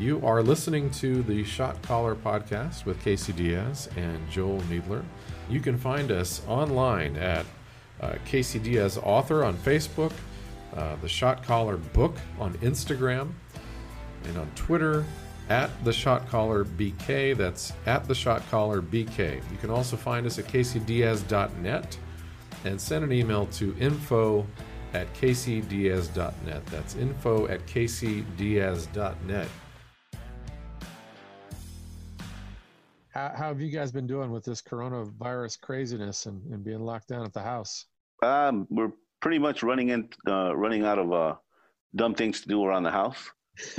You are listening to the Shot Caller podcast with Casey Diaz and Joel Needler. You can find us online at uh, Casey Diaz Author on Facebook, uh, the Shot Caller Book on Instagram, and on Twitter at the Shot Caller BK. That's at the Shot Caller BK. You can also find us at caseydiaz.net and send an email to info at caseydiaz.net. That's info at caseydiaz.net. How, how have you guys been doing with this coronavirus craziness and, and being locked down at the house? Um, we're pretty much running in, uh, running out of uh, dumb things to do around the house.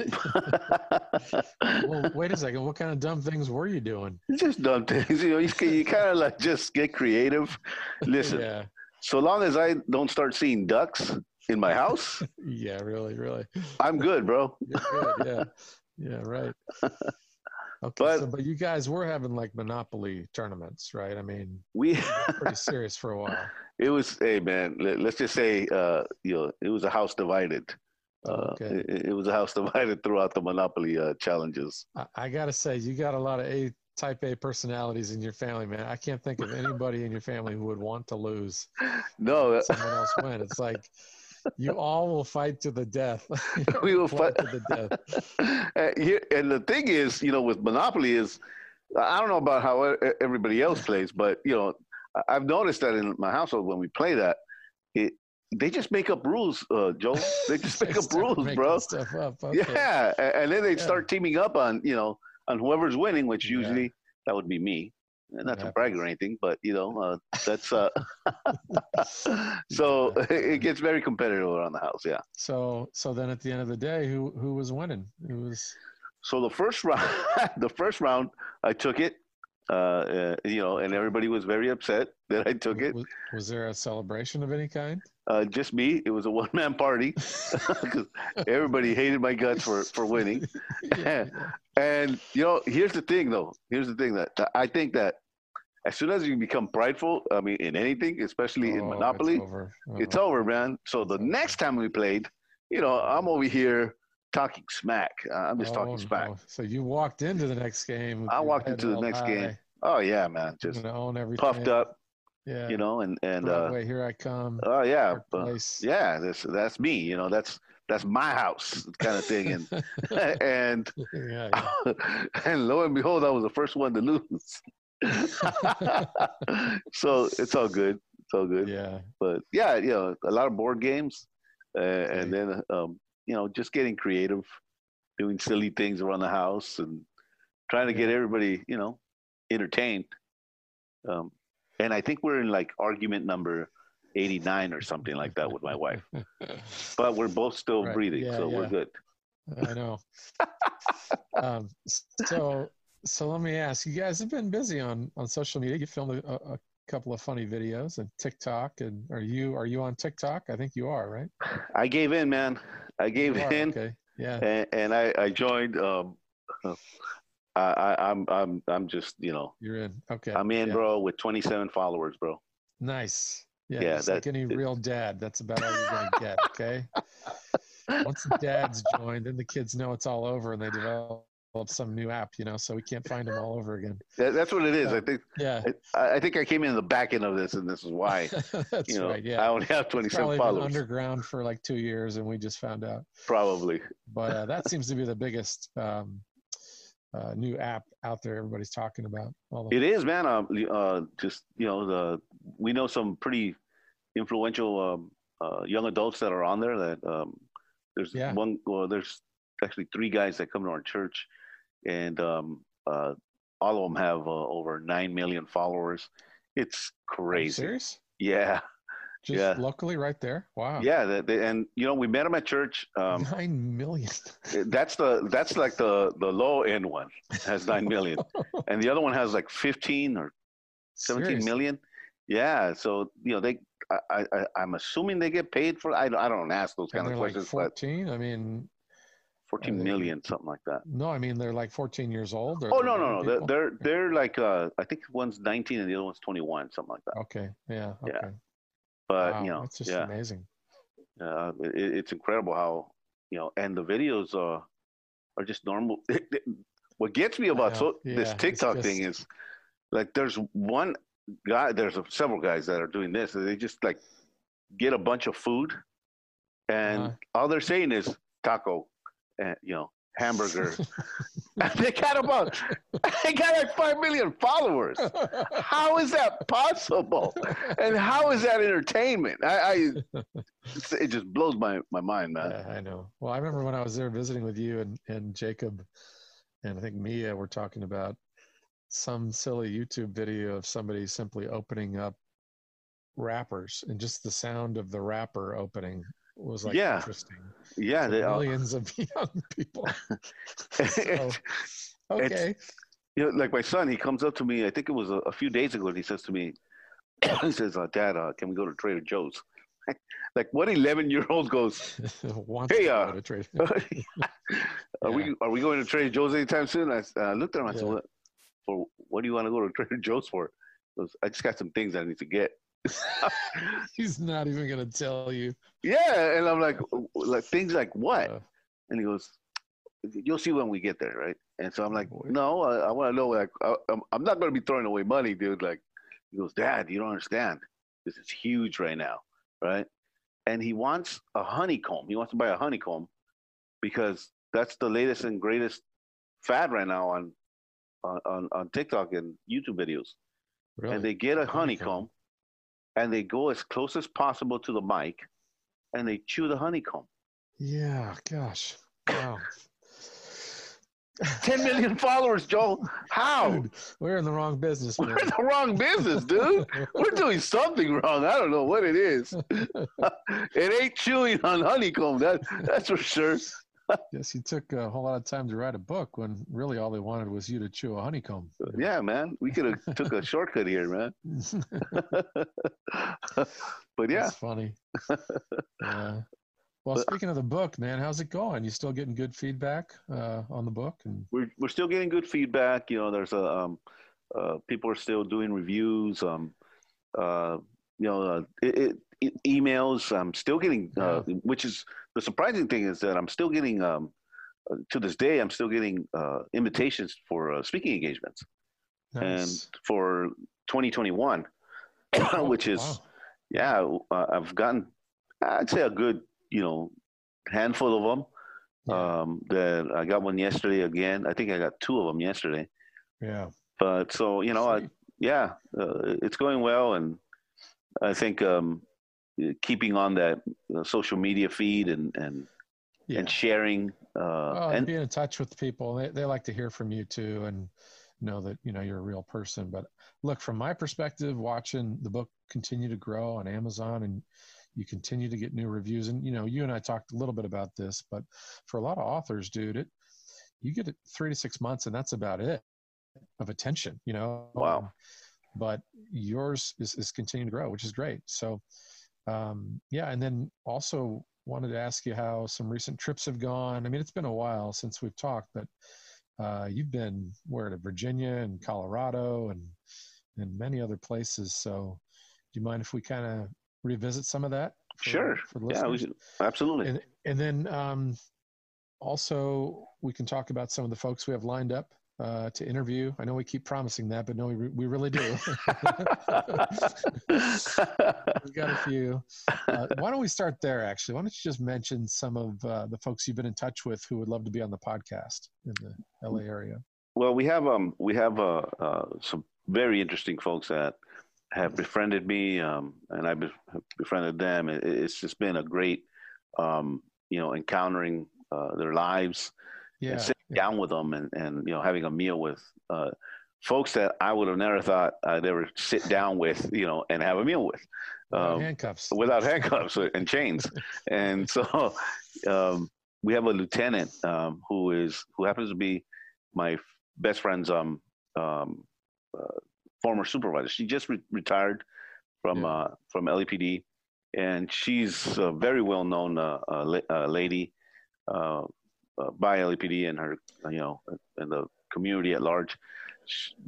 well, wait a second. What kind of dumb things were you doing? Just dumb things. You know, you, you kind of like just get creative. Listen, yeah. so long as I don't start seeing ducks in my house, yeah, really, really, I'm good, bro. Good. Yeah, yeah, right. Okay, But- so, but you guys were having like Monopoly tournaments, right? I mean, We pretty serious for a while. it was hey man, let, us just say uh, you know it was a house divided. Uh, okay. it, it was a house divided throughout the Monopoly uh, challenges. I, I gotta say, you got a lot of A type A personalities in your family, man. I can't think of anybody in your family who would want to lose. No, Someone else win. It's like you all will fight to the death. we will Fight fight to the death. Here, and the thing is, you know, with Monopoly is, I don't know about how everybody else plays, but you know, I've noticed that in my household when we play that, it they just make up rules, uh, Joe. They just make up rules, bro. Up. Okay. Yeah, a- and then they Yeah. start teaming up on you know on whoever's winning, which Yeah. usually that would be me. And Not to brag or anything, but you know uh, that's uh, so it gets very competitive around the house. Yeah. So so then at the end of the day, who who was winning? Who was So the first round, the first round, I took it. Uh, uh, you know, and everybody was very upset that I took it. was, was there a celebration of any kind? Uh, just me. It was a one-man party because everybody hated my guts for for winning. Yeah, And you know, here's the thing, though. Here's the thing that, that I think that as soon as you become prideful, I mean, in anything, especially in Oh, Monopoly, It's over. it's over, man. So the It's next time we played, you know, I'm over here talking smack. Uh, I'm just Oh, talking smack. no. So you walked into the next game. I walked into the next high. game, Oh yeah, man, just own everything. puffed up, Yeah. you know, and and uh, Broadway, here I come. oh yeah, uh, yeah, that's that's me, you know, that's that's my house kind of thing, and and yeah, yeah. and lo and behold, I was the first one to lose. so it's all good. It's all good. yeah. But yeah, you know, a lot of board games, uh, and then um, you know, just getting creative, doing silly things around the house, and trying to get everybody, you know, entertained. Um, and I think we're in like argument number eighty-nine or something like that with my wife. But we're both still Right. breathing, Yeah, so we're good. I know. um, so, so let me ask you guys have been busy on on social media. You filmed a, a couple of funny videos and TikTok. And are you are you on TikTok? I think you are, right? I gave in, man. I gave are, in. Okay. Yeah. and, and I, I joined. Um, I, I'm I'm I'm just you know You're in. Okay. I'm in, yeah. bro, with 27 followers, bro. Nice. Yeah. Yeah, just like any it- real dad, that's about all you're gonna get. Okay. Once the dads join, then the kids know it's all over, and they develop some new app. You know, so we can't find them all over again. That, that's what it is. Yeah. I think Yeah. I, I think I came in the back end of this, and this is why. that's you know, right. Yeah. I only have It's 27 probably been followers, underground for like two years, and we just found out. probably. But uh, that seems to be the biggest um, uh, new app out there. Everybody's talking about. It is, man. Um, uh, just you know, the we know some pretty influential um, uh, young adults that are on there. That um, there's Yeah. one. Well, there's actually three guys that come to our church, and um, uh, all of them have uh, over nine million followers. It's crazy. serious? Yeah, Just Yeah. locally, right there. Wow. Yeah, they, they, and you know we met him at church. Um, Nine million. that's the that's like the the low end one has nine million, and the other one has like fifteen or seventeen Seriously. million. Yeah, so you know they. I, I I'm assuming they get paid for. I don't- I don't ask those kind of like questions, but 14. I mean, fourteen they- million, something like that. no, I mean they're like 14 years old. or Oh no no no! They're people? they're, they're like uh, I think one's 19 and the other one's 21, something like that. Okay. Yeah. Okay. Yeah. But wow, you know, it's just yeah, amazing. uh, it, it's incredible how you know, and the videos uh, are just normal. what gets me about so, this yeah, it's TikTok thing is like there's one guy, there's several guys that are doing this. and They just like get a bunch of food, and Uh-huh. all they're saying is taco, and you know, hamburger. they got about, they got like five million followers. How is that possible? And how is that entertainment? I, I it just blows my, my mind, man. Yeah, I know. Well, I remember when I was there visiting with you and, and Jacob and I think Mia were talking about some silly YouTube video of somebody simply opening up wrappers and just the sound of the wrapper opening was like Yeah. interesting. Yeah, are. millions of young people. So, okay. you know, like my son, he comes up to me. I think it was a, a few days ago, and he says to me, he says, uh, "Dad, uh, can we go to Trader Joe's?" like what eleven-year-old goes, Wants Hey, to go uh. "Are we are we going to Trader Joe's anytime soon?" I uh, looked at him. I said, Yeah. "What for? What do you want to go to Trader Joe's for?" Goes, "I just got some things I need to get." He's not even going to tell you. yeah, and I'm like, like things like what? Uh, And he goes, "You'll see when we get there, right?" And so I'm like, Boy. "No, I, I want to know. Like, I, I'm, I'm not going to be throwing away money, dude." Like, he goes, "Dad, you don't understand. This is huge right now, right?" And he wants a honeycomb. He wants to buy a honeycomb because that's the latest and greatest fad right now on on on, on TikTok and YouTube videos. really? And they get a Honeycomb. honeycomb, and they go as close as possible to the mic, and they chew the honeycomb. yeah, gosh. Wow. 10 million followers, Joe. How? Dude, we're in the wrong business, man. We're in the wrong business, dude. We're doing something wrong. I don't know what it is. it ain't chewing on honeycomb. That that's for sure. Yes, you took a whole lot of time to write a book when really all they wanted was you to chew a honeycomb. Yeah, man. We could have took a shortcut here, man. but yeah, That's funny. yeah. Well, But- speaking of the book, man, how's it going? You still getting good feedback uh, on the book? And we're we're still getting good feedback. You know, there's a um, uh, people are still doing reviews. Um, uh, you know, uh, it, it, it, emails. I'm still getting, uh, which is the surprising thing is that I'm still getting. Um, uh, to this day, I'm still getting uh, invitations for uh, speaking engagements and for 2021, Oh, which is wow. yeah, uh, I've gotten I'd say a good you know handful of them. Yeah. Um, that I got one yesterday again. I think I got two of them yesterday. yeah. But so you know, I, yeah, uh, it's going well, and I think um, keeping on that uh, social media feed and and yeah. and sharing uh, and being in touch with people, they, they like to hear from you too, and know that you know you're a real person. But look, from my perspective, watching the book continue to grow on Amazon, and you continue to get new reviews, and you know, you and I talked a little bit about this, but for a lot of authors, dude, it you get it three to six months, and that's about it of attention. You know, Wow. But yours is, is continuing to grow, which is great. So, um, yeah, and then also wanted to ask you how some recent trips have gone. I mean, it's been a while since we've talked, but uh, you've been where to Virginia and Colorado and and many other places. So, do you mind if we kind of revisit some of that? for- sure, For yeah, we should, absolutely. and and then um, also we can talk about some of the folks we have lined up uh, to interview. I know we keep promising that, but no, we, re- we really do. We've got a few. Uh, why don't we start there? Actually, why don't you just mention some of uh, the folks you've been in touch with who would love to be on the podcast in the LA area? Well, we have um we have uh, uh some very interesting folks that have befriended me um and I've befriended them. It, it's just been a great um you know encountering uh, their lives Yeah, and sitting yeah. down with them and and you know having a meal with uh folks that I would have never thought I'd ever sit down with you know and have a meal with. Without um, handcuffs. without handcuffs and chains. And so um, we have a lieutenant um, who is who happens to be my best friend's um, um, uh, former supervisor. She just re- retired from Yeah. uh, from LAPD, and she's a very well known uh, uh, uh, lady uh, by LAPD and her you know in the community at large.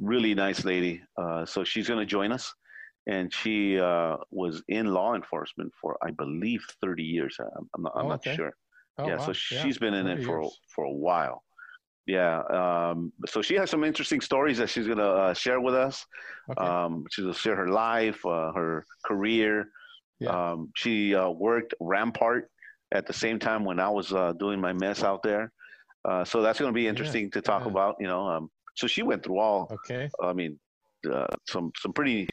Really nice lady. Uh, so she's going to join us and she uh, was in law enforcement for I believe 30 years. I'm, I'm not, I'm Oh, not okay. sure. Oh, yeah, wow. so she's been in it for years. for a while. Yeah, um, so she has some interesting stories that she's gonna uh, share with us. Okay. Um, she's gonna share her life, uh, her career. Yeah. Um, she uh, worked Rampart at the same time when I was uh, doing my mess out there. Uh, so that's gonna be interesting to talk yeah. about. You know, um, so she went through all okay. I mean, uh, some some pretty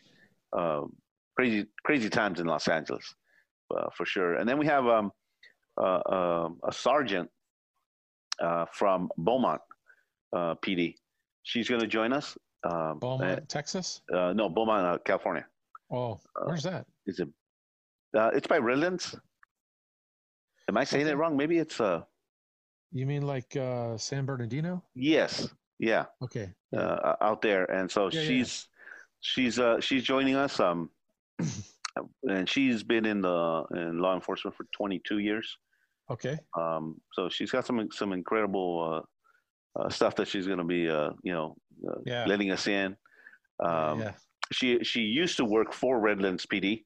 um, crazy crazy times in Los Angeles, uh, for sure. And then we have um, uh, um, a sergeant uh, from Beaumont uh, PD. She's going to join us. Um, Beaumont, Texas. no, Beaumont, uh, California. Oh, where's that? Is it? Uh, it's by Redlands. Am I saying it wrong? Maybe it's uh You mean like uh, San Bernardino? yes, yeah. Okay. uh, out there, and so Yeah, yeah. she's she's uh, she's joining us. Um, and she's been in the in law enforcement for 22 years. Okay. Um, so she's got some some incredible uh, uh, stuff that she's going to be uh, you know uh, Yeah. letting us in. Um, yeah. She she used to work for Redlands PD,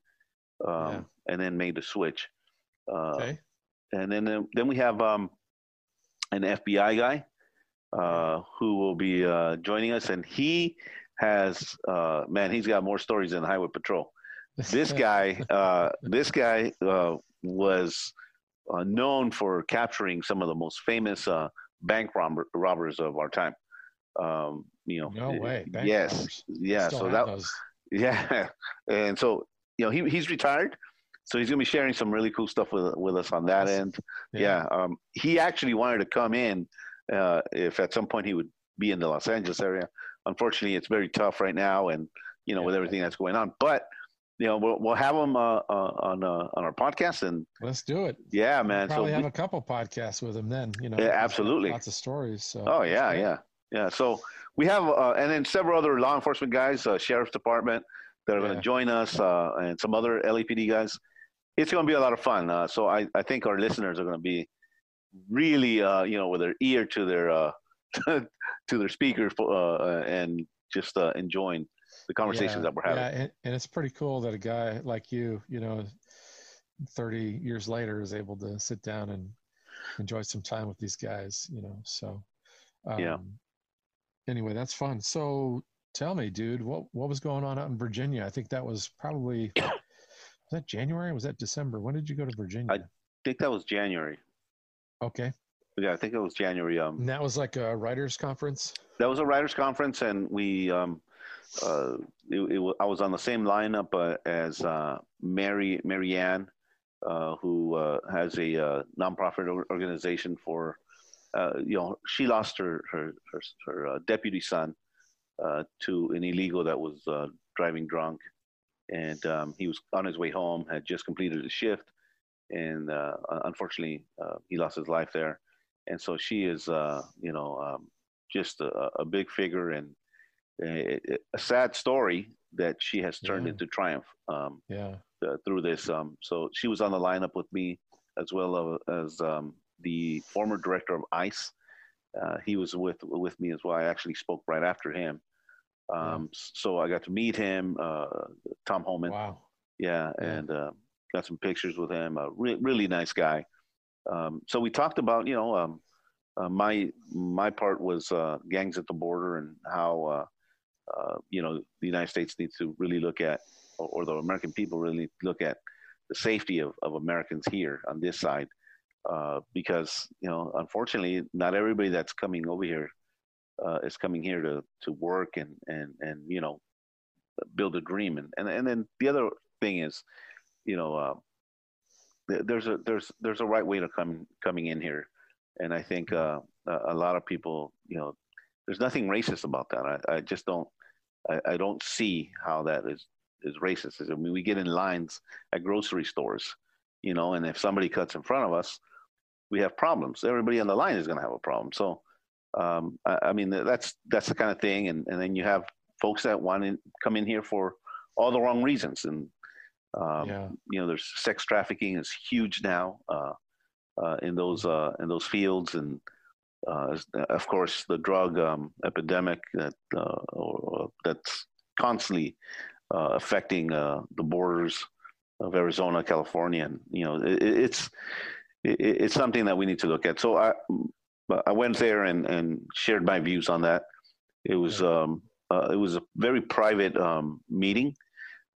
um, and then made the switch. Uh, Okay. And then then we have um, an FBI guy uh, who will be uh, joining us, and he has uh, man, he's got more stories than Highway Patrol. This guy, uh, this guy uh, was uh, known for capturing some of the most famous uh, bank robber- robbers of our time. Um, you know, No way. Bank yes, robbers. yeah. Still so that those. yeah, and so you know he he's retired, so he's gonna be sharing some really cool stuff with with us on that Awesome. end. Yeah, um, he actually wanted to come in uh, if at some point he would be in the Los Angeles area. Unfortunately, it's very tough right now, and you know with Yeah. everything that's going on. But you know we'll we'll have him uh, uh, on uh, on our podcast, and Let's do it. yeah, man. So Probably have we- a couple podcasts with him then. You know. Yeah, absolutely. Lots of stories. So. Oh yeah, yeah, yeah. So we have, uh, and then several other law enforcement guys, uh, sheriff's department, that are going to join us, uh, and some other LAPD guys. It's going to be a lot of fun. Uh, so I, I think our listeners are going to be really, uh, you know, with their ear to their uh, to their speakers uh, and just uh, enjoying the conversations Yeah, that we're having. Yeah, and, and it's pretty cool that a guy like you, you know, 30 years later is able to sit down and enjoy some time with these guys, you know. So, um, Yeah. Anyway, that's fun. So, tell me, dude, what what was going on out in Virginia? I think that was probably that January? Was that December? When did you go to Virginia? I think that was January. okay, Yeah, I think it was January. Um, and that was like a writers' conference. that was a writers conference and we um uh it, it, i was on the same lineup uh, as uh mary marianne uh who uh has a uh, nonprofit organization for uh you know she lost her her her, her uh, deputy son uh to an illegal that was uh driving drunk and um he was on his way home had just completed his shift and uh unfortunately uh, he lost his life there and so she is uh you know um just a, a big figure and a, a sad story that she has turned Yeah. into triumph um, Yeah, uh, through this. Um, so she was on the lineup with me as well as um, the former director of ICE. Uh, he was with with me as well. I actually spoke right after him. Um, So I got to meet him, uh, Tom Homan. wow. Yeah, Yeah. and uh, got some pictures with him. A re- really nice guy. Um, so we talked about, you know, um, uh, my my part was uh, gangs at the border and how, uh, uh, you know, the United States needs to really look at, or, or the American people really look at the safety of, of Americans here on this side, uh, because you know, unfortunately, not everybody that's coming over here uh, is coming here to to work and and and you know, build a dream. And and and then the other thing is, you know, uh, th- there's a there's there's a right way to come coming in here, and I think uh, a, a lot of people, you know, there's nothing racist about that. I, I just don't I, I don't see how that is is racist. I mean, we get in lines at grocery stores, you know, and if somebody cuts in front of us, we have problems. Everybody on the line is going to have a problem. So, um, I, I, mean, that's that's the kind of thing. And, and then you have folks that want to come in here for all the wrong reasons. And um, yeah. you know, there's sex trafficking is huge now uh, uh, in those uh, in those fields, and uh, of course the drug um, epidemic that uh, that's constantly uh, affecting the borders of Arizona, California, and you know, it, it's it, it's something that we need to look at. So I I went there and and shared my views on that. It was um, it was a very private um, meeting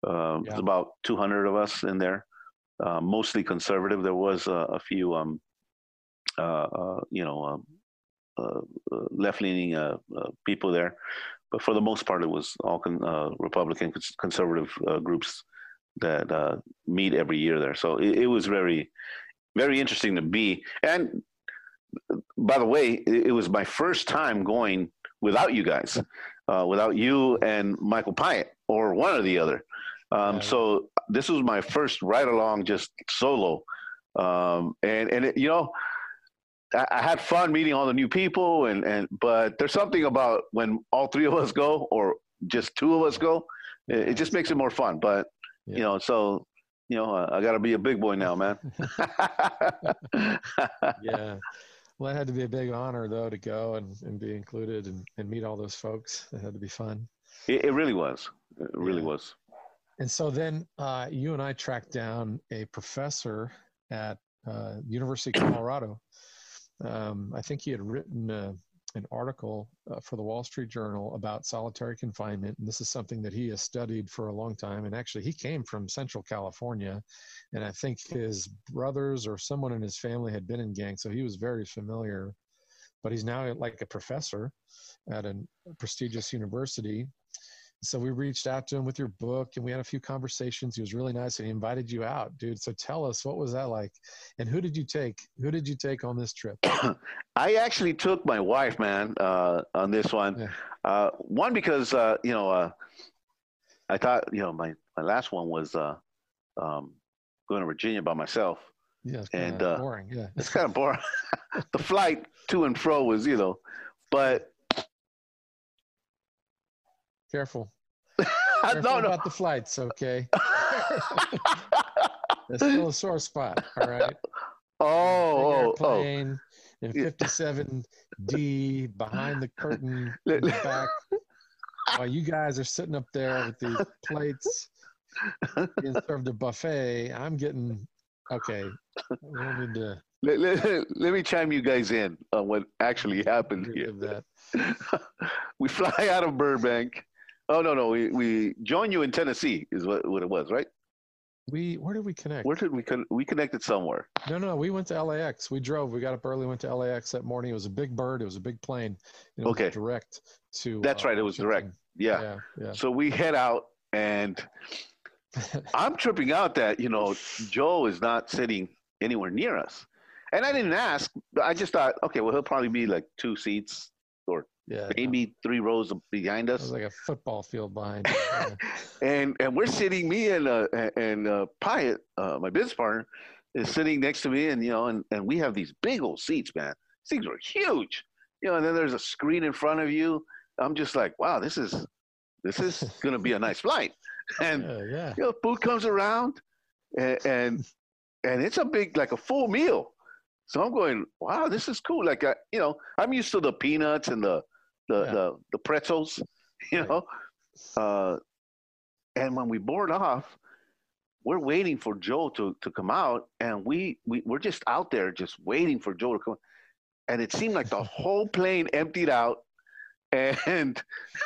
uh, yeah. There's about 200 of us in there, uh, mostly conservative. There was a few, um, uh, uh, you know, um, uh, left-leaning people there, but for the most part, it was all con- Republican conservative groups that meet every year there. So it, it, was very, very interesting to be. And by the way, it, it was my first time going without you guys, without you and Michael Pyatt, or one or the other. Um, yeah. So this was my first ride along, just solo, um, and and it, you know, I, I, had fun meeting all the new people, and and but there's something about when all three of us go, or just two of us go, it, it just makes it more fun. But yeah. you know, so you know, uh, I got to be a big boy now, man. yeah. Well, it had to be a big honor, though, to go and, and be included and, and meet all those folks. It had to be fun. It, it really was. It really yeah. was. And so then uh, you and I tracked down a professor at uh, University of Colorado. Um, I think he had written uh, an article uh, for the Wall Street Journal about solitary confinement, and this is something that he has studied for a long time. And actually, he came from Central California, and I think his brothers or someone in his family had been in gangs, so he was very familiar. But he's now like a professor at a prestigious university so we reached out to him with your book and we had a few conversations. He was really nice and he invited you out, dude. So tell us, what was that like? And who did you take? Who did you take on this trip? I actually took my wife, man, uh, on this one. Yeah. Uh, one, because, uh, you know, uh, I thought, you know, my, my last one was uh, um, going to Virginia by myself. Yeah, it's and, uh, boring. Yeah, it's kind of boring. the flight to and fro was, you know, but Careful. Careful no, no. about the flights, okay? That's still a sore spot, all right? Oh, oh, oh, airplane oh. in 57D behind the curtain in the back while you guys are sitting up there with these plates being served a buffet. I'm getting okay. We don't need to. Let, let, let me chime you guys in on what actually happened here. we fly out of Burbank Oh no, no, we we joined you in Tennessee is what, what it was, right? We where did we connect? Where did we con- we connected somewhere? No, no, we went to LAX. We drove. We got up early. Went to LAX that morning. It was a big bird. It was a big plane. okay. direct to. That's uh, right. It was direct. Yeah. yeah. yeah. So we head out, and I'm tripping out that you know Joe is not sitting anywhere near us, and I didn't ask. I just thought, okay, well he'll probably be like two seats yeah, maybe three rows behind us. like a football field behind. and and we're sitting, me and uh, and uh, Pyatt, uh, my business partner, is sitting next to me, and you know, and, and we have these big old seats, man. These things are huge, you know. And then there's a screen in front of you. I'm just like, wow, this is this is gonna be a nice flight. And yeah, yeah. you know, food comes around, and, and and it's a big like a full meal. So I'm going, wow, this is cool. Like, I, you know, I'm used to the peanuts and the the yeah. the, the pretzels, you know. Uh, and when we board off, we're waiting for Joe to, to come out, and we, we we're just out there just waiting for Joe to come. And it seemed like the whole plane emptied out, and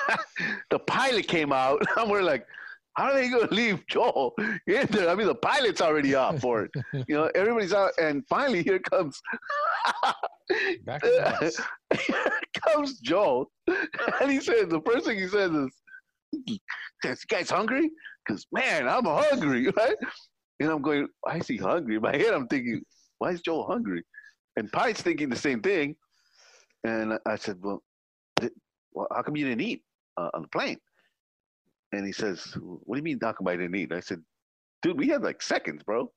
the pilot came out, and we're like, how are they going to leave Joel in there? I mean, the pilot's already off for it. You know, everybody's out, and finally here comes Back here comes Joel, and he says the first thing he says is, "This guy's hungry." Because man, I'm hungry, right? And I'm going, why is he hungry? In my head, I'm thinking, why is Joel hungry? And Pyatt's thinking the same thing. And I said, well, well how come you didn't eat uh, on the plane? And he says, "What do you mean about didn't eat?" I said, "Dude, we had like seconds, bro.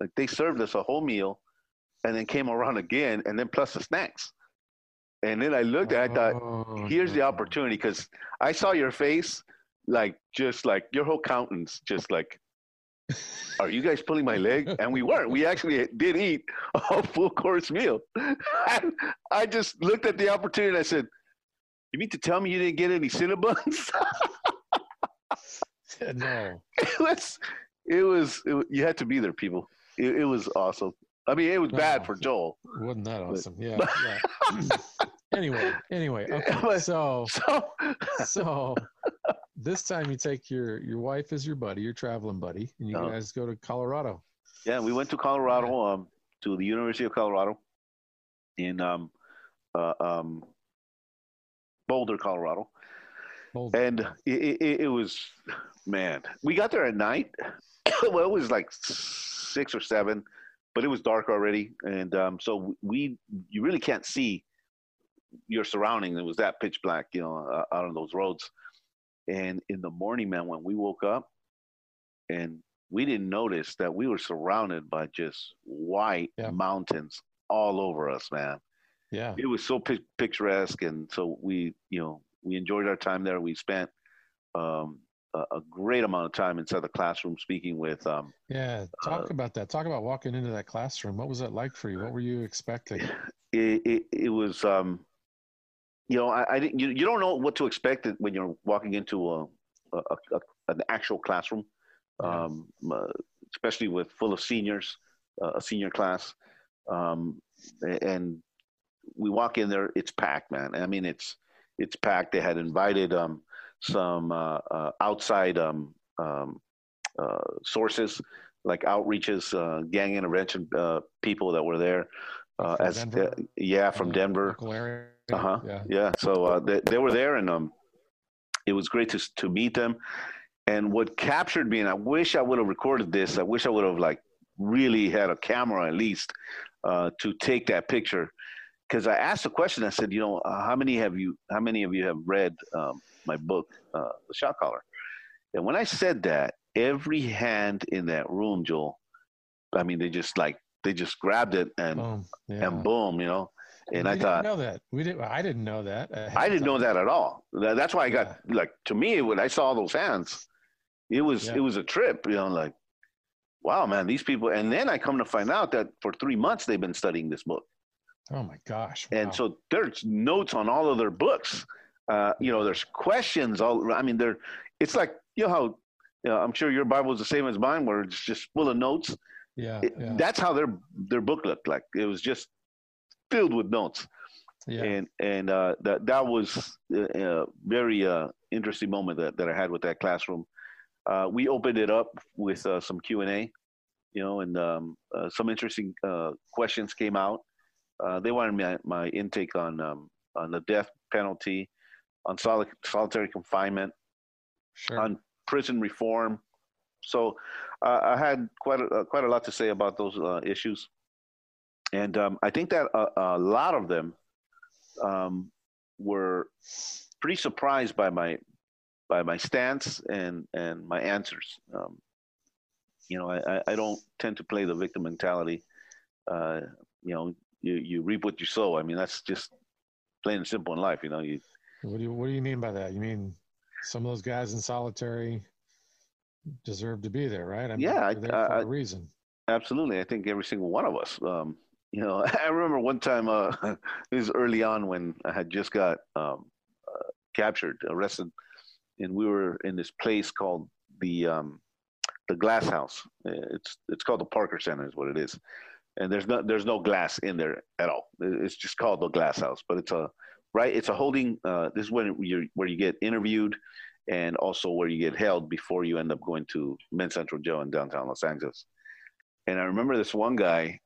Like they served us a whole meal, and then came around again, and then plus the snacks." And then I looked at, I thought, Oh, "Here's the opportunity," because I saw your face, like just like your whole countenance, just like. Are you guys pulling my leg? And we weren't. We actually did eat a full course meal. And I just looked at the opportunity and I said, You mean to tell me you didn't get any Cinnabons? no. it was, it was, it, you had to be there, people. It, it was awesome. I mean, it was bad for Joel. Wasn't that awesome? Yeah. but- yeah. anyway, anyway, okay. So, So, so this time you take your your wife as your buddy, your traveling buddy, and you Uh-huh. guys go to Colorado. yeah, we went to Colorado, um, to the University of Colorado in um, uh, um, Boulder, Colorado. And it, it, it was man we got there at night. Well it was like six or seven but it was dark already. And um, so we you really can't see your surroundings. It was that pitch black you know uh, out on those roads. And in the morning man when we woke up and we didn't notice that we were surrounded by just white Yeah. mountains all over us man. Yeah. it was so pic- picturesque. And so we you know we enjoyed our time there we spent um, a, a great amount of time inside the classroom speaking with um, Yeah. Talk uh, about that. Talk about walking into that classroom. What was that like for you? What were you expecting? it, it, it was um, you know I, I didn't you, you don't know what to expect when you're walking into a, a, a an actual classroom Yeah. um, uh, especially with full of seniors uh, a senior class um, and we walk in there it's packed man i mean it's it's packed they had invited um, some uh, uh, outside um, um, uh, sources like outreaches uh, gang intervention uh, people that were there uh, as uh, yeah from Uh, denver uh-huh. Yeah. Yeah. So uh, they, they were there, and um, it was great to to meet them. And what captured me, and I wish I would have recorded this. I wish I would have like really had a camera at least uh, to take that picture, because I asked the question. I said, you know, uh, how many have you? How many of you have read um, my book, uh, The Shot Caller? And when I said that, every hand in that room, Joel, I mean, they just like they just grabbed it and Boom. Yeah. and boom, you know. And we I didn't thought, know that. We didn't. I didn't know that. I didn't know that at all. That's why I got like to me when I saw those hands, it was Yeah. it was a trip. You know, like wow, man, these people. And then I come to find out that for three months they've been studying this book, Oh my gosh. and so there's notes on all of their books. Uh, you know, there's questions all. I mean, they're it's like you know how. You know, I'm sure your Bible is the same as mine, where it's just full of notes. yeah, It- yeah, That's how their their book looked like. It was just filled with notes yeah. and and uh, that that was a, a very uh, interesting moment that, that I had with that classroom. Uh, we opened it up with uh, some Q and A, you know, and um, uh, some interesting uh, questions came out. Uh, they wanted my, my intake on um, on the death penalty, on soli- solitary confinement, sure. on prison reform. So uh, I had quite a, uh, quite a lot to say about those uh, issues, and um, I think that a, a lot of them um, were pretty surprised by my by my stance and and my answers. Um, you know, I, I- I don't tend to play the victim mentality. Uh, you know, you you reap what you sow. I mean, that's just plain and simple in life. You know, you What do you What do you mean by that? You mean some of those guys in solitary deserve to be there, right? I mean, Yeah, I- there for I- a reason. Absolutely, I think every single one of us. Um, you know, I remember one time. Uh, it was early on when I had just got um, uh, captured, arrested, and we were in this place called the um, the Glass House. It's it's called the Parker Center, is what it is. And there's no there's no glass in there at all. It's just called the Glass House, but it's a right. It's a holding. Uh, this is when you where you get interviewed, and also where you get held before you end up going to Men's Central Jail in downtown Los Angeles. And I remember this one guy.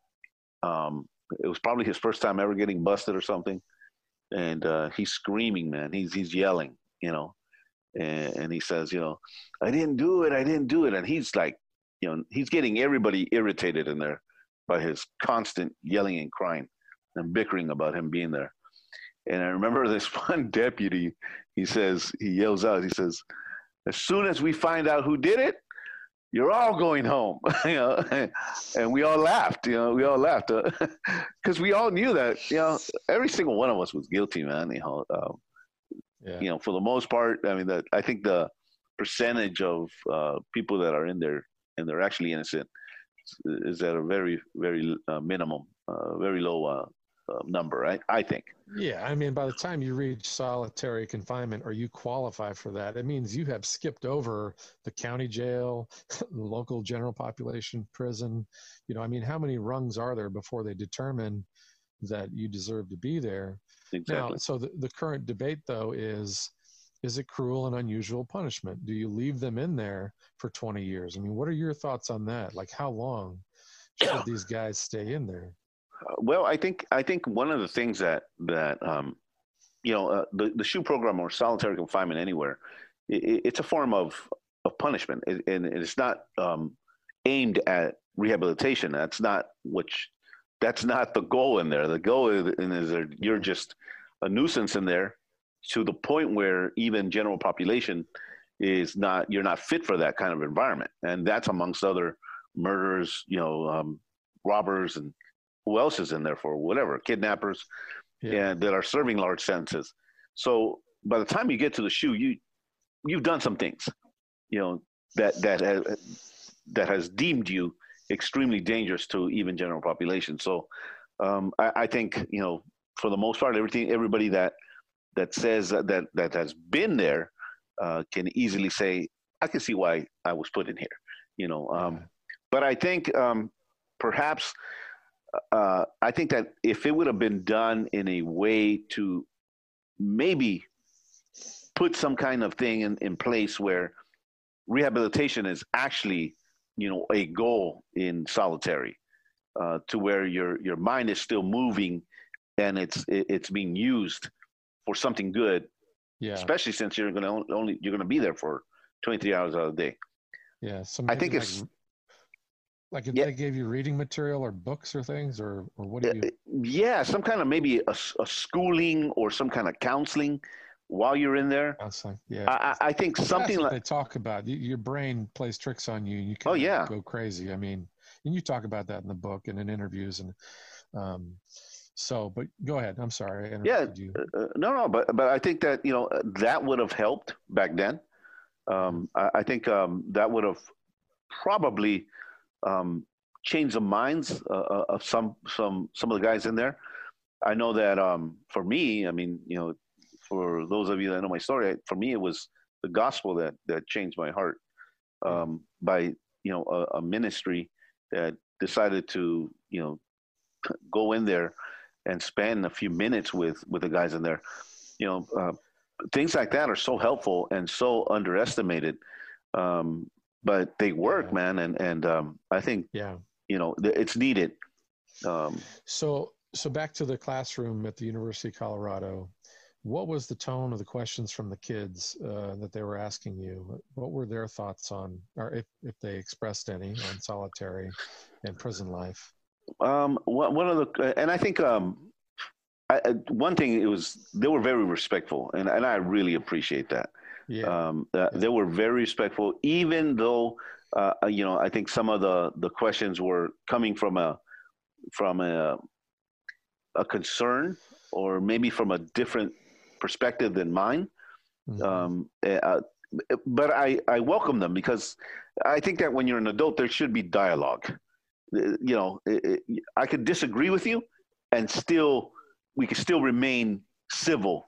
Um, it was probably his first time ever getting busted or something, and uh, he's screaming, man. He's he's yelling, you know, and, and he says, you know, I didn't do it, I didn't do it, and he's like, you know, he's getting everybody irritated in there by his constant yelling and crying and bickering about him being there. And I remember this one deputy, he says, he yells out, he says, as soon as we find out who did it, you're all going home, you know, and we all laughed, you know, we all laughed because uh, we all knew that, you know, every single one of us was guilty, man. You know, um, yeah. you know, for the most part, I mean, that I think the percentage of uh, people that are in there and they're actually innocent is at a very, very uh, minimum, uh, very low uh, uh, number, I, I think. Yeah, I mean, by the time you reach solitary confinement or you qualify for that, it means you have skipped over the county jail, the local general population prison. You know, I mean, how many rungs are there before they determine that you deserve to be there? Exactly. Now, so the, the current debate, though, is is it cruel and unusual punishment? Do you leave them in there for 20 years? I mean, what are your thoughts on that? Like, how long should these guys stay in there? well, I think I think one of the things that that um, you know uh, the the SHU program or solitary confinement anywhere, it, it's a form of of punishment, it, and it's not um, aimed at rehabilitation. That's not which that's not the goal in there. The goal is, is you're just a nuisance in there to the point where even general population is not you're not fit for that kind of environment, and that's amongst other murderers, you know, um, robbers and who else is in there for whatever kidnappers yeah. and that are serving large sentences. So by the time you get to the SHU you you've done some things you know that that has, that has deemed you extremely dangerous to even general population. So um, I, I, think you know for the most part everything everybody that that says that that, has been there uh, can easily say i can see why i was put in here you know um, but i think um, perhaps uh, I think that if it would have been done in a way to maybe put some kind of thing in, in place where rehabilitation is actually, you know, a goal in solitary, uh, to where your your mind is still moving, and it's it's being used for something good. Yeah. Especially since you're gonna only you're gonna be there for 23 hours out of the day. Yeah. So I think like it's like if yeah. they gave you reading material or books or things, or or what do you? Yeah, some kind of maybe a, a schooling or some kind of counseling while you're in there. Counseling, yeah. I, I think something like they talk about. Your brain plays tricks on you. You can oh, yeah. go crazy. I mean, and you talk about that in the book and in interviews and. Um, so, but go ahead. I'm sorry. yeah. You. Uh, uh, no, no, but but I think that you know that would have helped back then. Um, I, I think um, that would have probably um, change the minds uh, uh, of some some some of the guys in there. I know that um, for me, I mean, you know, for those of you that know my story, for me it was the gospel that that changed my heart um, by you know a, a, ministry that decided to you know go in there and spend a few minutes with with the guys in there. You know, uh, things like that are so helpful and so underestimated. Um, but they work, yeah. man, and and um, I think yeah, you know, it's needed. Um, so so back to the classroom at the University of Colorado. What was the tone of the questions from the kids uh, that they were asking you? What were their thoughts on, or if, if they expressed any, on solitary and prison life? Um, one of the, and I think um, I, one thing it was they were very respectful, and and I really appreciate that. Yeah. Um, uh, they were very respectful, even though uh, uh, you know I think some of the the questions were coming from a from a a concern or maybe from a different perspective than mine. Mm-hmm. Um, eh, uh, but I, I welcome them because I think that when you're an adult, there should be dialogue. You know, it, it, I could disagree with you, and still we could still remain civil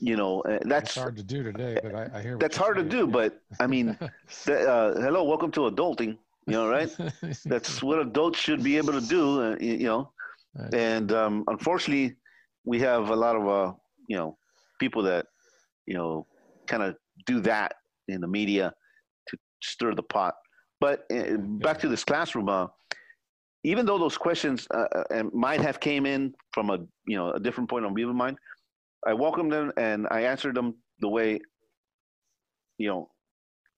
you know that's hard to do today but i, I hear that's hard saying. to do but i mean uh, hello welcome to adulting you know right that's what adults should be able to do uh, you, you, know right. and um, unfortunately we have a lot of uh, you know people that you know kind of do that in the media to stir the pot but uh, back to this classroom uh, even though those questions might have came in from a you know a different point of view of mine I welcomed them and I answered them the way, you know,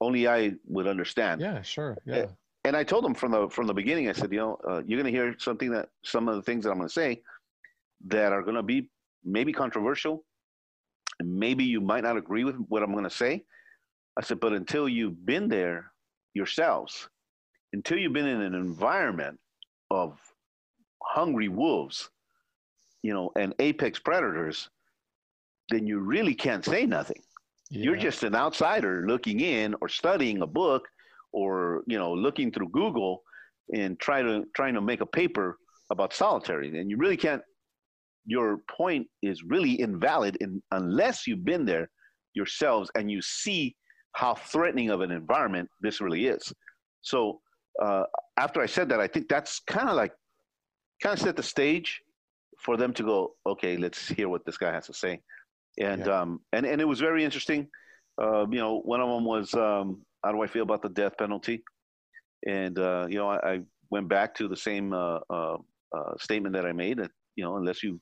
only I would understand. Yeah, sure. Yeah. And I told them from the from the beginning. I said, you know, uh, you're going to hear something that some of the things that I'm going to say that are going to be maybe controversial, and maybe you might not agree with what I'm going to say, I said, but until you've been there yourselves, until you've been in an environment of hungry wolves, you know, and apex predators, then you really can't say nothing. Yeah. You're just an outsider looking in or studying a book or, you know, looking through Google and try to trying to make a paper about solitary. And you really can't your point is really invalid in, unless you've been there yourselves and you see how threatening of an environment this really is. So uh, after I said that, I think that's kind of like kind of set the stage for them to go, okay, let's hear what this guy has to say. And yeah. um, and and it was very interesting. Uh, you know, one of them was um, how do I feel about the death penalty? And uh, you know, I, I, went back to the same uh, uh, uh statement that I made that you know, unless you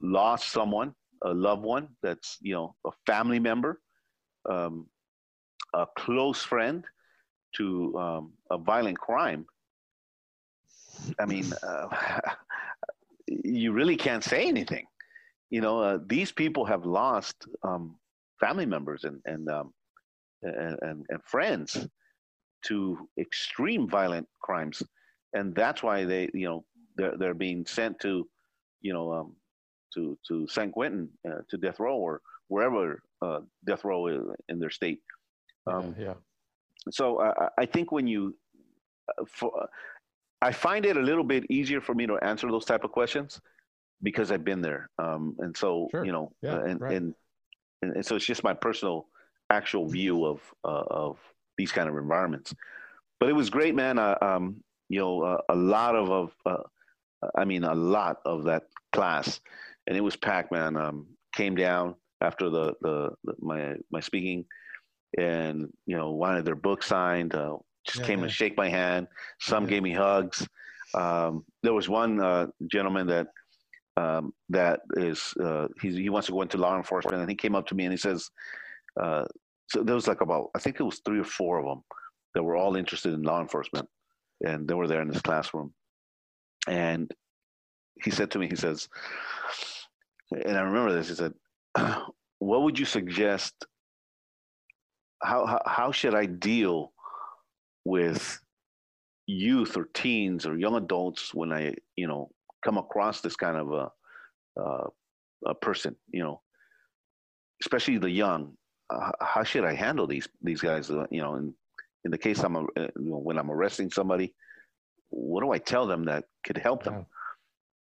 lost someone, a loved one, that's you know, a family member, um, a close friend, to um, a violent crime, I mean, uh, you really can't say anything. You know, uh, these people have lost um, family members and and, um, and, and friends to extreme violent crimes, and that's why they, you know, they're they're being sent to, you know, um, to to San Quentin uh, to death row or wherever uh, death row is in their state. Um, yeah, yeah. So uh, I think when you, uh, for, I find it a little bit easier for me to answer those type of questions because I've been there. Um, and so, sure. you know, yeah, uh, and, right. and, and, so it's just my personal actual view of, uh, of these kind of environments. But it was great, man. Uh, um, you know, uh, a lot of, of uh, I mean, a lot of that class, and it was packed, man. Um, came down after the, the, the, my my speaking, and you know wanted their book signed. Uh, just yeah, came yeah. and shake my hand. Some yeah. gave me hugs. Um, there was one uh, gentleman that um, that is uh, he wants to go into law enforcement, and he came up to me and he says, uh, so there was like about I think it was three or four of them that were all interested in law enforcement, and they were there in this classroom, and he said to me, he says, and I remember this. He said, "What would you suggest? How how, how should I deal?" with youth or teens or young adults when I, you know, come across this kind of a, uh, a person, you know, especially the young. Uh, how should I handle these these guys? Uh, you know, in in the case I'm, uh, you know, when I'm arresting somebody, what do I tell them that could help them?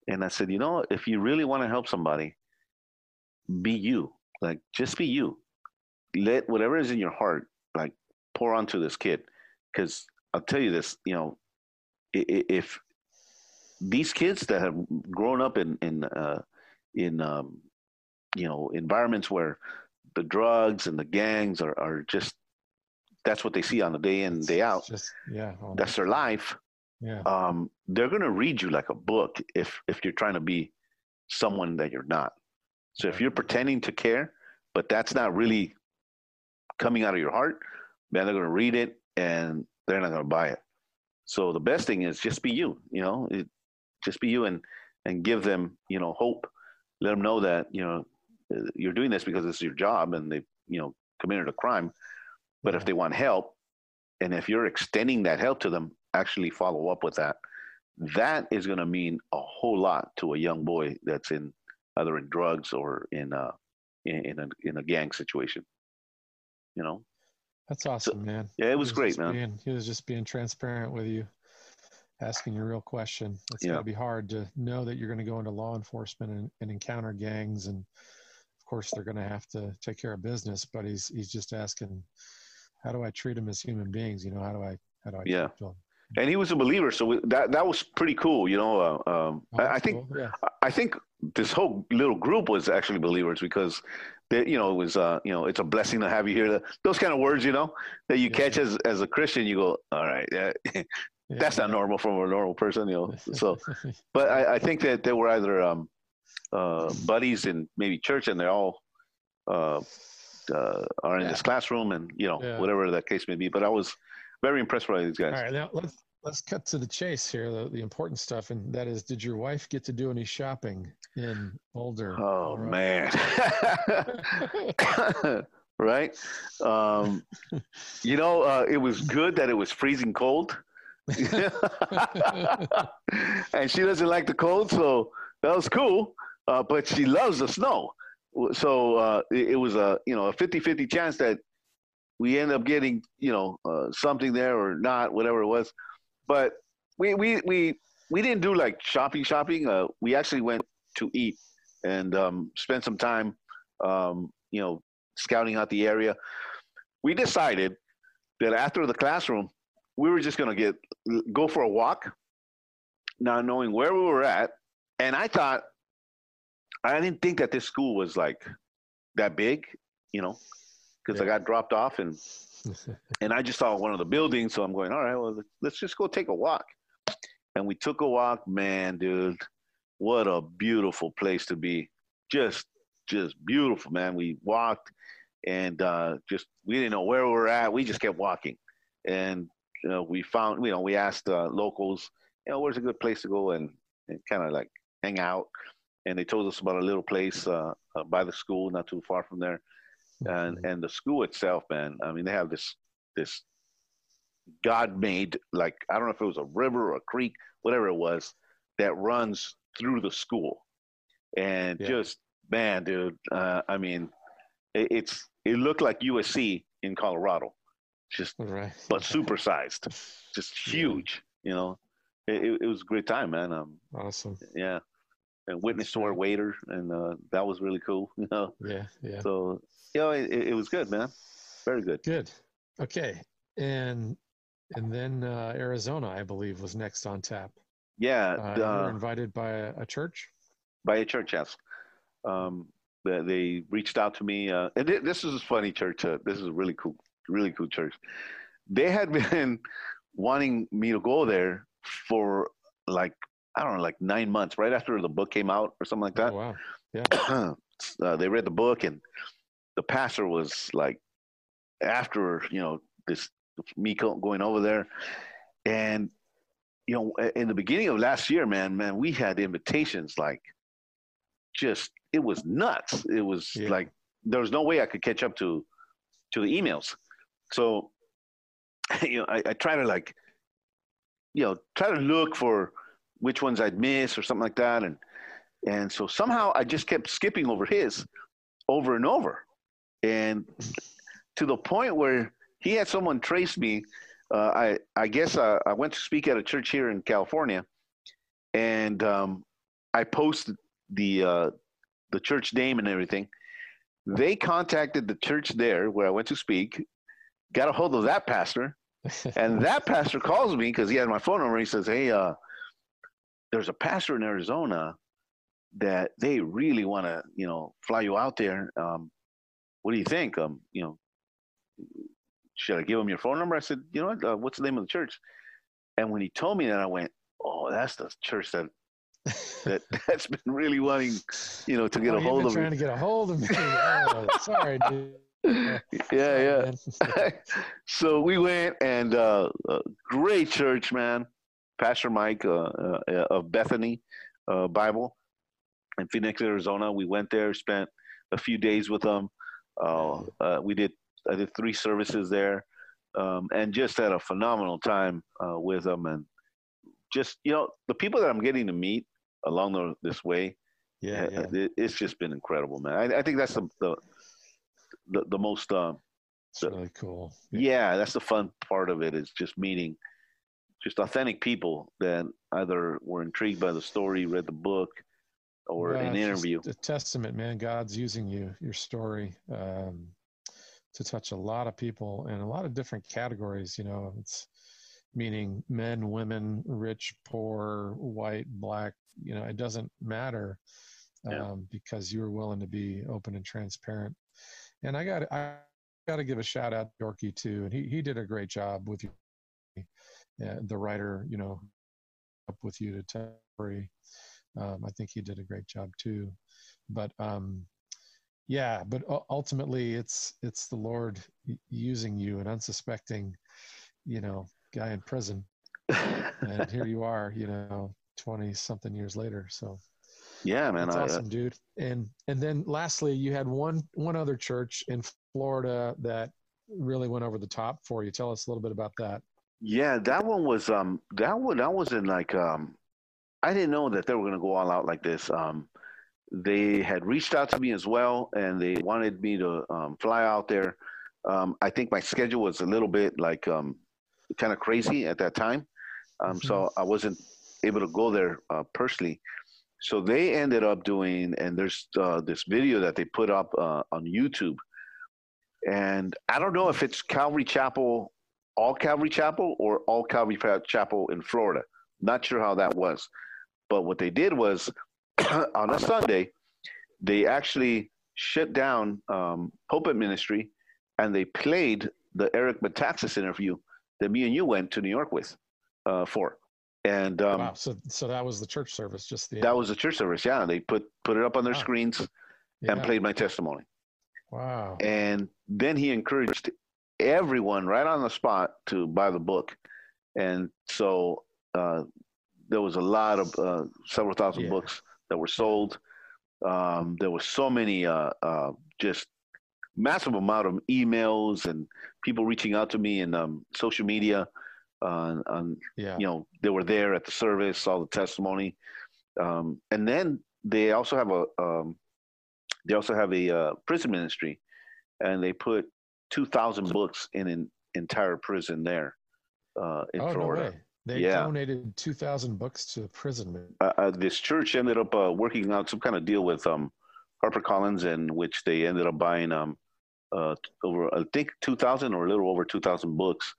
Yeah. And I said, you know, if you really want to help somebody, be you. Like, just be you. Let whatever is in your heart, like, pour onto this kid because I'll tell you this, you know, if these kids that have grown up in in uh, in um, you know environments where the drugs and the gangs are, are just that's what they see on the day in day out. Just, yeah, that's their life. Yeah, um, they're gonna read you like a book if if you're trying to be someone that you're not. So if you're pretending to care, but that's not really coming out of your heart, man, they're gonna read it and they're not going to buy it. So the best thing is just be you, you know, it, just be you and, and give them, you know, hope. Let them know that, you know, you're doing this because it's your job and they, you know, committed a crime. But yeah. if they want help, and if you're extending that help to them, actually follow up with that. That is going to mean a whole lot to a young boy that's in either in drugs or in a in, in a in a gang situation. You know. That's awesome, so, man. Yeah, it was, was great, man. Being, he was just being transparent with you, asking you a real question. It's yeah. got to be hard to know that you're going to go into law enforcement and, and encounter gangs, and of course they're going to have to take care of business. But he's he's just asking, how do I treat them as human beings? You know, how do I how do I yeah. And he was a believer, so that that was pretty cool. You know, uh, um, oh, I, I, think cool. yeah. I think this whole little group was actually believers because that you know it was uh you know it's a blessing to have you here those kind of words you know that you yeah. catch as as a christian you go all right yeah, that's not normal from a normal person you know so but i i think that they were either um uh buddies in maybe church and they're all uh, uh are in this classroom and you know whatever that case may be but i was very impressed by these guys all right now let's let's cut to the chase here the, the important stuff and that is did your wife get to do any shopping in Boulder. Oh man. right? Um, you know, uh, it was good that it was freezing cold. and she doesn't like the cold, so that was cool. Uh, but she loves the snow. So uh, it, it, was a you know a 50-50 chance that we end up getting you know uh, something there or not, whatever it was. But we we we we didn't do like shopping shopping. Uh, we actually went to eat and um, spent some time, um, you know, scouting out the area. We decided that after the classroom, we were just to get go for a walk, not knowing where we were at. And I thought, I didn't think that this school was like that big, you know, because yeah. I got dropped off and and I just saw one of the buildings. So I'm going, all right, well, let's just go take a walk. And we took a walk, man, dude. What a beautiful place to be. Just, just beautiful, man. We walked and uh, just we didn't know where we were at. We just kept walking, and you know, we found, you know, we asked uh, locals, you know, where's a good place to go and, and kind of like hang out. And they told us about a little place uh, uh, by the school, not too far from there. And mm-hmm. and the school itself, man, I mean, they have this this God made like I don't know if it was a river or a creek, whatever it was, that runs through the school, and yeah. just man, dude, uh, I mean, it, it's it looked like USC in Colorado just right. but supersized, just huge. Yeah. You know, it, it was a great time, man. Um, awesome. Yeah, and witness to our waiter, and uh, that was really cool. You know. Yeah, yeah. So you know, it, it was good, man. Very good. Good. Okay, and and then uh, Arizona, I believe, was next on tap. Yeah, uh, you were invited by a, a, church. By a church, yes. Um, they, they reached out to me, uh, and this is a funny church. Uh, this is a really cool really cool church. They had been wanting me to go there for like I don't know, like nine months, right after the book came out or something like that. Oh, wow. Yeah. uh, they read the book, and the pastor was like, after you know this me going over there, and you know, in the beginning of last year, man, man, we had invitations like just it was nuts. It was yeah. like there was no way I could catch up to to the emails. So, you know, I, I try to like, you know, try to look for which ones I'd miss or something like that. And, and so somehow I just kept skipping over his over and over. And to the point where he had someone trace me. Uh, I, I guess uh, I went to speak at a church here in California and um, I posted the, uh, the church name and everything. They contacted the church there where I went to speak got a hold of that pastor, and that pastor calls me because he had my phone number. He says, "Hey, uh, there's a pastor in Arizona that they really want to, you know, fly you out there. Um, what do you think? Um, you know, should I give him your phone number?" I said, "You know what? Uh, what's the name of the church?" And when he told me that, I went, "Oh, that's the church that." that that's been really wanting, you know, to get oh, a hold of trying me. to get a hold of me. Oh, sorry, dude yeah, yeah. so we went and uh, uh, great church, man. Pastor Mike uh, uh of Bethany uh, Bible in Phoenix, Arizona. We went there, spent a few days with them. Uh, we did I did three services there, um, and just had a phenomenal time with them. And just you know, the people that I'm getting to meet along the, this way, yeah, yeah. It, it's just been incredible, man. I, I think that's the, the the, the most uh, the, really cool. Yeah. yeah, that's the fun part of it is just meeting just authentic people that either were intrigued by the story, read the book, or yeah, an interview. A testament, man. God's using you, your story, um, to touch a lot of people in a lot of different categories. You know, it's meaning men, women, rich, poor, white, black. You know, it doesn't matter um, yeah. because you were willing to be open and transparent and I got I got to give a shout out to Yorkey too, and he he did a great job with you, uh, the writer, you know, up with you to Terry. Um, I think he did a great job too, but um, yeah, but ultimately it's it's the Lord using you, an unsuspecting, you know, guy in prison, and here you are, you know, twenty something years later. So Yeah, man. That's I, uh, awesome, dude. And and then lastly, you had one one other church in Florida that really went over the top for you. Tell us a little bit about that. Yeah, that one was um that one that wasn't like um I didn't know that they were gonna go all out like this. Um they had reached out to me as well and they wanted me to um, fly out there. Um, I think my schedule was a little bit like um kind of crazy at that time. Um, Mhm. so I wasn't able to go there uh, personally. So they ended up doing, and there's uh, this video that they put up uh, on YouTube. And I don't know if it's Calvary Chapel, all Calvary Chapel, or all Calvary Chapel in Florida. Not sure how that was. But what they did was on a Sunday, they actually shut down um, Pulpit Ministry and they played the Eric Metaxas interview that me and you went to New York with uh, for. And um, wow. So so that was the church service, just the that was the church service. Yeah, they put put it up on their Wow. screens and played my testimony. Wow. And then he encouraged everyone right on the spot to buy the book. And so uh, there was a lot of uh, several thousand Yeah. books that were sold. Um, there was so many uh, uh, just massive amount of emails and people reaching out to me in um, social media. Uh, on Yeah. you know they were there at the service, saw the testimony, um, and then they also have a um, they also have a uh, prison ministry, and they put two thousand books in an entire prison there uh, in oh Florida. no way. They Yeah. donated two thousand books to the prison. Uh, uh, this church ended up uh, working out some kind of deal with um, HarperCollins, in which they ended up buying um, uh, over I think two thousand or a little over two thousand books,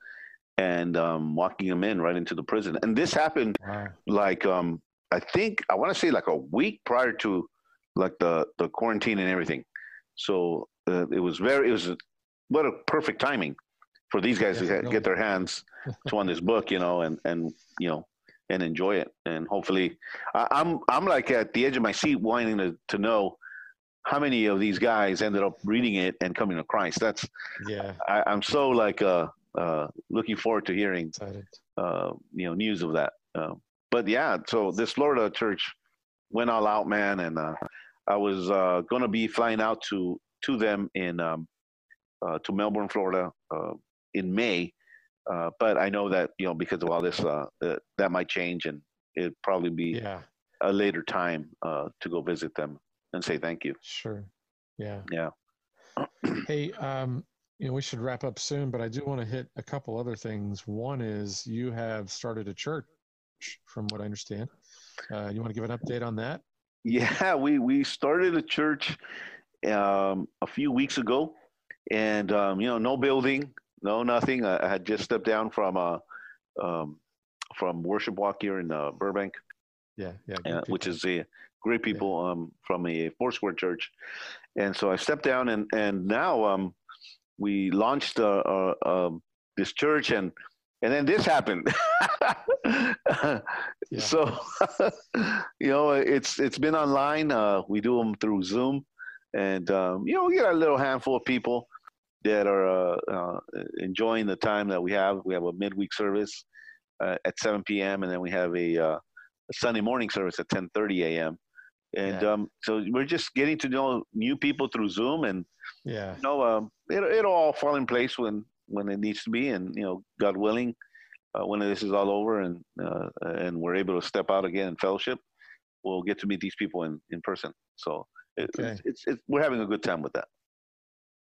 and um, walking them in right into the prison. And this happened Wow. like um I think I want to say like a week prior to like the the quarantine and everything. So uh, it was very it was what a perfect timing for these guys Yeah, to really. get their hands to on this book, you know, and and you know and enjoy it. And hopefully, I, I'm I'm like at the edge of my seat, wanting to to know how many of these guys ended up reading it and coming to Christ. That's Yeah. I, I'm so like uh uh looking forward to hearing uh, you know, news of that. Uh, but yeah, so this Florida church went all out, man, and uh, I was uh, going to be flying out to to them in um, uh, to Melbourne, Florida, uh, in May. Uh, but I know that you know because of all this, uh, that that might change, and it'd probably be Yeah. a later time uh, to go visit them and say thank you. Sure. Yeah. Yeah. Hey, um, you know, we should wrap up soon, but I do want to hit a couple other things. One is you have started a church, from what I understand. Uh, you want to give an update on that? Yeah, we we started a church um, a few weeks ago, and um, you know, no building, no nothing. I, I had just stepped down from uh, um, from Worship Walk here in uh, Burbank, Yeah. Yeah. uh, which is a great people um, from a four square church, and so I stepped down, and and now um, we launched uh, uh, um, this church, and and then this happened. So, you know, it's it's been online. Uh, we do them through Zoom, and um, you know, we get a little handful of people that are uh, uh, enjoying the time that we have. We have a midweek service uh, at 7 p.m. and then we have a, uh, a Sunday morning service at 10:30 a.m. And Yeah. um, so we're just getting to know new people through Zoom, and yeah. you know, um, it, it'll all fall in place when when it needs to be, and you know, God willing, uh, when this is all over and uh, and we're able to step out again in fellowship, we'll get to meet these people in, in person. So it, Okay. it's, it's, it's we're having a good time with that.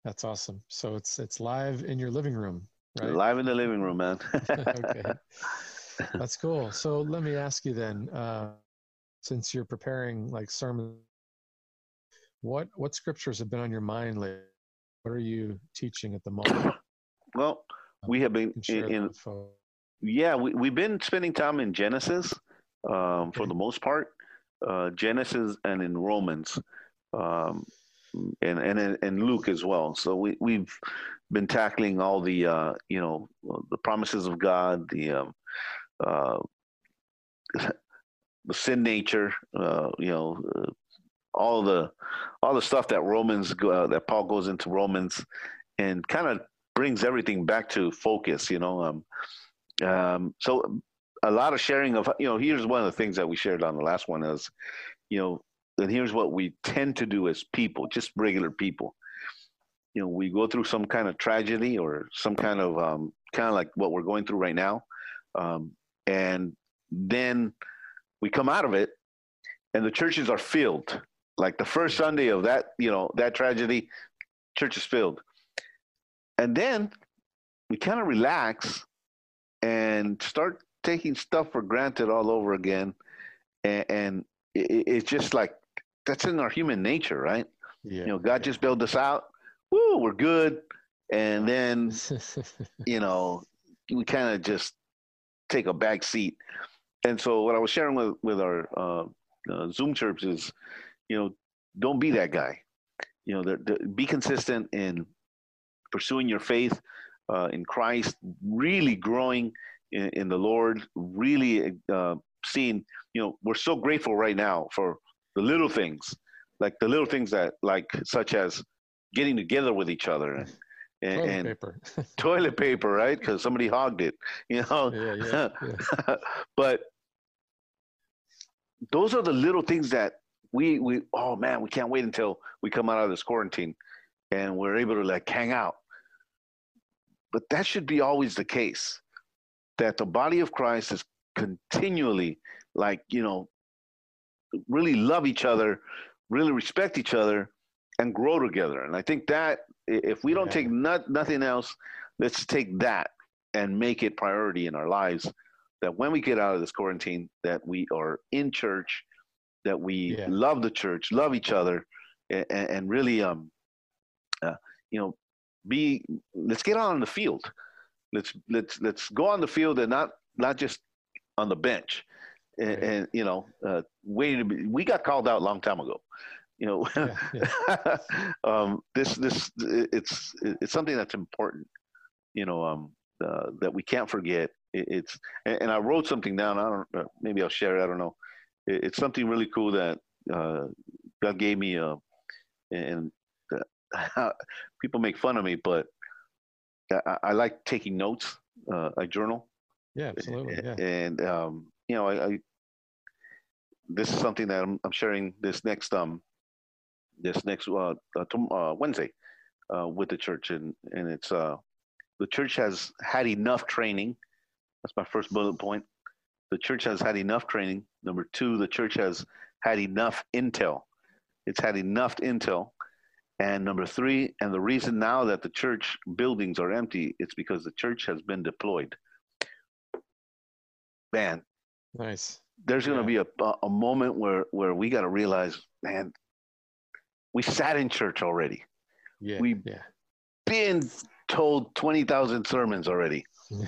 That's awesome. So it's it's live in your living room, right? Live in the living room, man. okay. That's cool. So let me ask you then, uh, since you're preparing like sermon, what what scriptures have been on your mind lately? What are you teaching at the moment? well, we have been You can share in, in yeah, we, we've been spending time in Genesis um, for Okay. the most part, uh, Genesis and in Romans, um, and and and Luke as well. So we we've been tackling all the uh, you know the promises of God, the um, uh, the sin nature, uh, you know, uh, all the all the stuff that Romans uh, that Paul goes into Romans, and kind of brings everything back to focus. You know, um, um, so a lot of sharing of you know here's one of the things that we shared on the last one is, you know, and here's what we tend to do as people, just regular people. You know, we go through some kind of tragedy or some kind of um, kind of like what we're going through right now, um, and then we come out of it, and the churches are filled. Like the first Sunday of that, you know, that tragedy, church is filled, and then we kind of relax and start taking stuff for granted all over again, and, and it, it's just like that's in our human nature, right? Yeah. You know, God just bailed us out. Woo, we're good. And then, you know, we kind of just take a back seat. And so, what I was sharing with with our uh, uh, Zoom church is, you know, don't be that guy. You know, the, the, be consistent in pursuing your faith uh, in Christ, really growing in, in the Lord, really uh, seeing. You know, we're so grateful right now for the little things, like the little things that, like, such as getting together with each other and, and toilet and paper, toilet paper, right? Because somebody hogged it, you know. Yeah, yeah, yeah. but those are the little things that we we oh man, we can't wait until we come out of this quarantine and we're able to like hang out. But that should be always the case. That the body of Christ is continually like, you know, really love each other, really respect each other, and grow together. And I think that if we don't yeah. take not, nothing else, let's take that and make it priority in our lives. That when we get out of this quarantine, that we are in church, that we yeah. love the church, love each other, and, and really, um, uh, you know, be. Let's get out on the field. Let's let's let's go on the field and not not just on the bench and, and you know, uh, waiting to be, we got called out a long time ago. You know, yeah, yeah. um, this this it's it's something that's important. You know, um, uh, that we can't forget. It, it's and, and, I wrote something down. I don't. Uh, maybe I'll share it. I don't know. It, it's something really cool that uh, God gave me. Uh, and people make fun of me, but I, I like taking notes. Uh, I journal. Yeah, absolutely. Yeah. And um, you know, I, I, this is something that I'm, I'm, sharing this next um this next uh, uh, uh, Wednesday uh, with the church, and and it's uh the church has had enough training. That's my first bullet point. The church has had enough training. Number two, the church has had enough intel. It's had enough intel. And number three, and the reason now that the church buildings are empty, it's because the church has been deployed. Man, Nice. There's going to be a, a moment where, where we got to realize, man, we sat in church already. Yeah. We've yeah. been told 20,000 sermons already.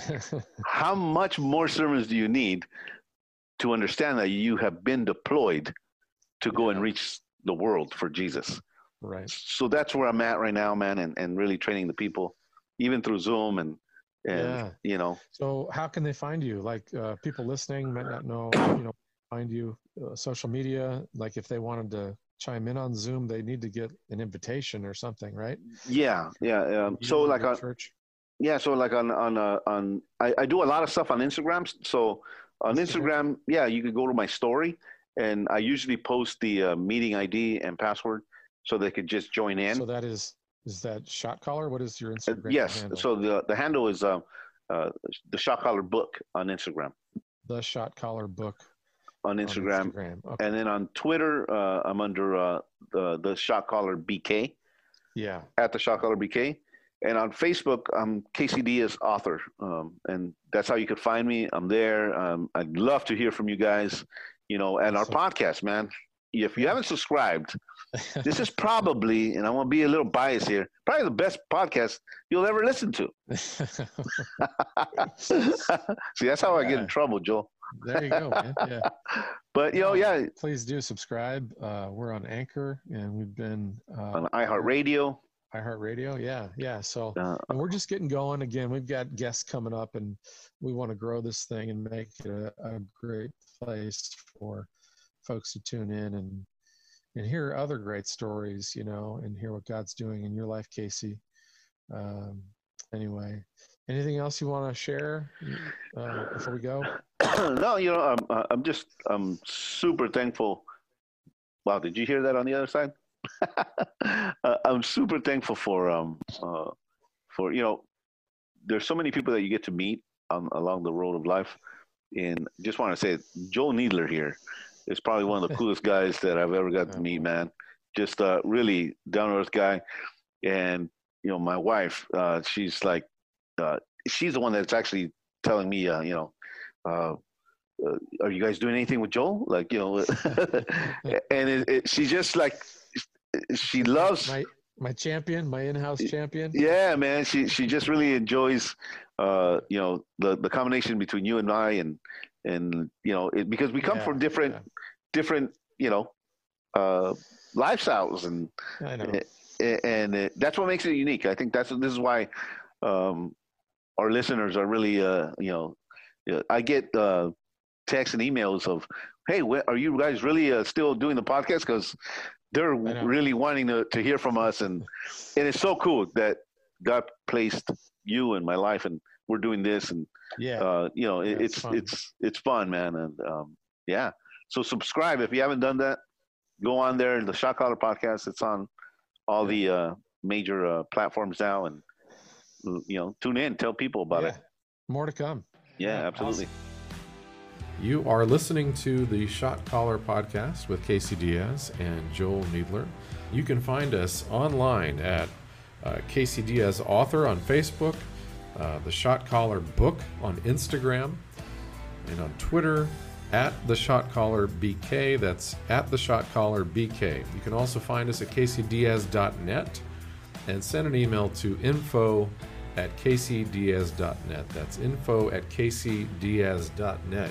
How much more sermons do you need to understand that you have been deployed to go yeah. and reach the world for Jesus? Right. So that's where I'm at right now, man, and, and really training the people, even through Zoom and and yeah. you know. So how can they find you? Like uh, people listening might not know you know find you uh, social media. Like if they wanted to chime in on zoom they need to get an invitation or something right? Yeah yeah um, so like on church. yeah so like on on uh, on I, I do a lot of stuff on instagram. So on instagram yeah you could go to my story and i usually post the uh, meeting id and password so they could just join in. So that is is that shot caller? What is your uh, Instagram? yes. Handle? So the the handle is uh, uh, the shot caller book on Instagram. The shot caller book on Instagram, on Instagram. Okay. and then on Twitter, uh, I'm under uh, the the shot caller BK. Yeah. At the shot caller BK, and on Facebook, I'm Casey Diaz author, um, and that's how you could find me. I'm there. Um, I'd love to hear from you guys. You know, and our podcast, man. If you haven't subscribed, this is probably, and I want to be a little biased here, probably the best podcast you'll ever listen to. See, that's how yeah. I get in trouble, Joel. there you go, man. Yeah. But you know, yeah. Please do subscribe. Uh, we're on Anchor, and we've been uh, on iHeartRadio. iHeartRadio, yeah, yeah. So, uh, and we're just getting going again. We've got guests coming up, and we want to grow this thing and make it a, a great place for folks to tune in and and hear other great stories, you know, and hear what God's doing in your life, Casey. Um, anyway, anything else you want to share uh, before we go? no, you know, I'm, I'm just, I'm super thankful wow, did you hear that on the other side? uh, I'm super thankful for um uh, for you know there's so many people that you get to meet um, along the road of life, and just want to say Joel Needler here is probably one of the coolest guys that I've ever got to meet, man. Just a really down to earth guy, and you know my wife, uh, she's like, uh, she's the one that's actually telling me, uh, you know. Uh, uh, are you guys doing anything with Joel? Like, you know, and it, it, she just like she loves my my champion, my in-house champion. Yeah, man. She she just really enjoys, uh, you know, the the combination between you and I, and and you know, it, because we come Yeah, from different yeah. different, you know, uh, lifestyles, and I know. and that's what makes it unique. I think that's this is why um, our listeners are really, uh, you know, I get uh, texts and emails of, "Hey, are you guys really uh, still doing the podcast?" Because they're really wanting to, to hear from us, and and it's so cool that God placed you in my life, and we're doing this, and Yeah. uh, you know, Yeah, it's it's fun. it's it's fun, man, and um, yeah. So subscribe if you haven't done that. Go on there, the Shot Caller Podcast. It's on all the uh, major uh, platforms now, and you know, tune in, tell people about yeah. it. More to come. Yeah, absolutely. You are listening to the Shot Caller podcast with Casey Diaz and Joel Needler. You can find us online at uh, Casey Diaz Author on Facebook, uh, the Shot Caller Book on Instagram, and on Twitter at the Shot Caller BK. That's at the Shot Caller BK. You can also find us at caseydiaz.net and send an email to info at caseydiaz.net. That's info at caseydiaz.net.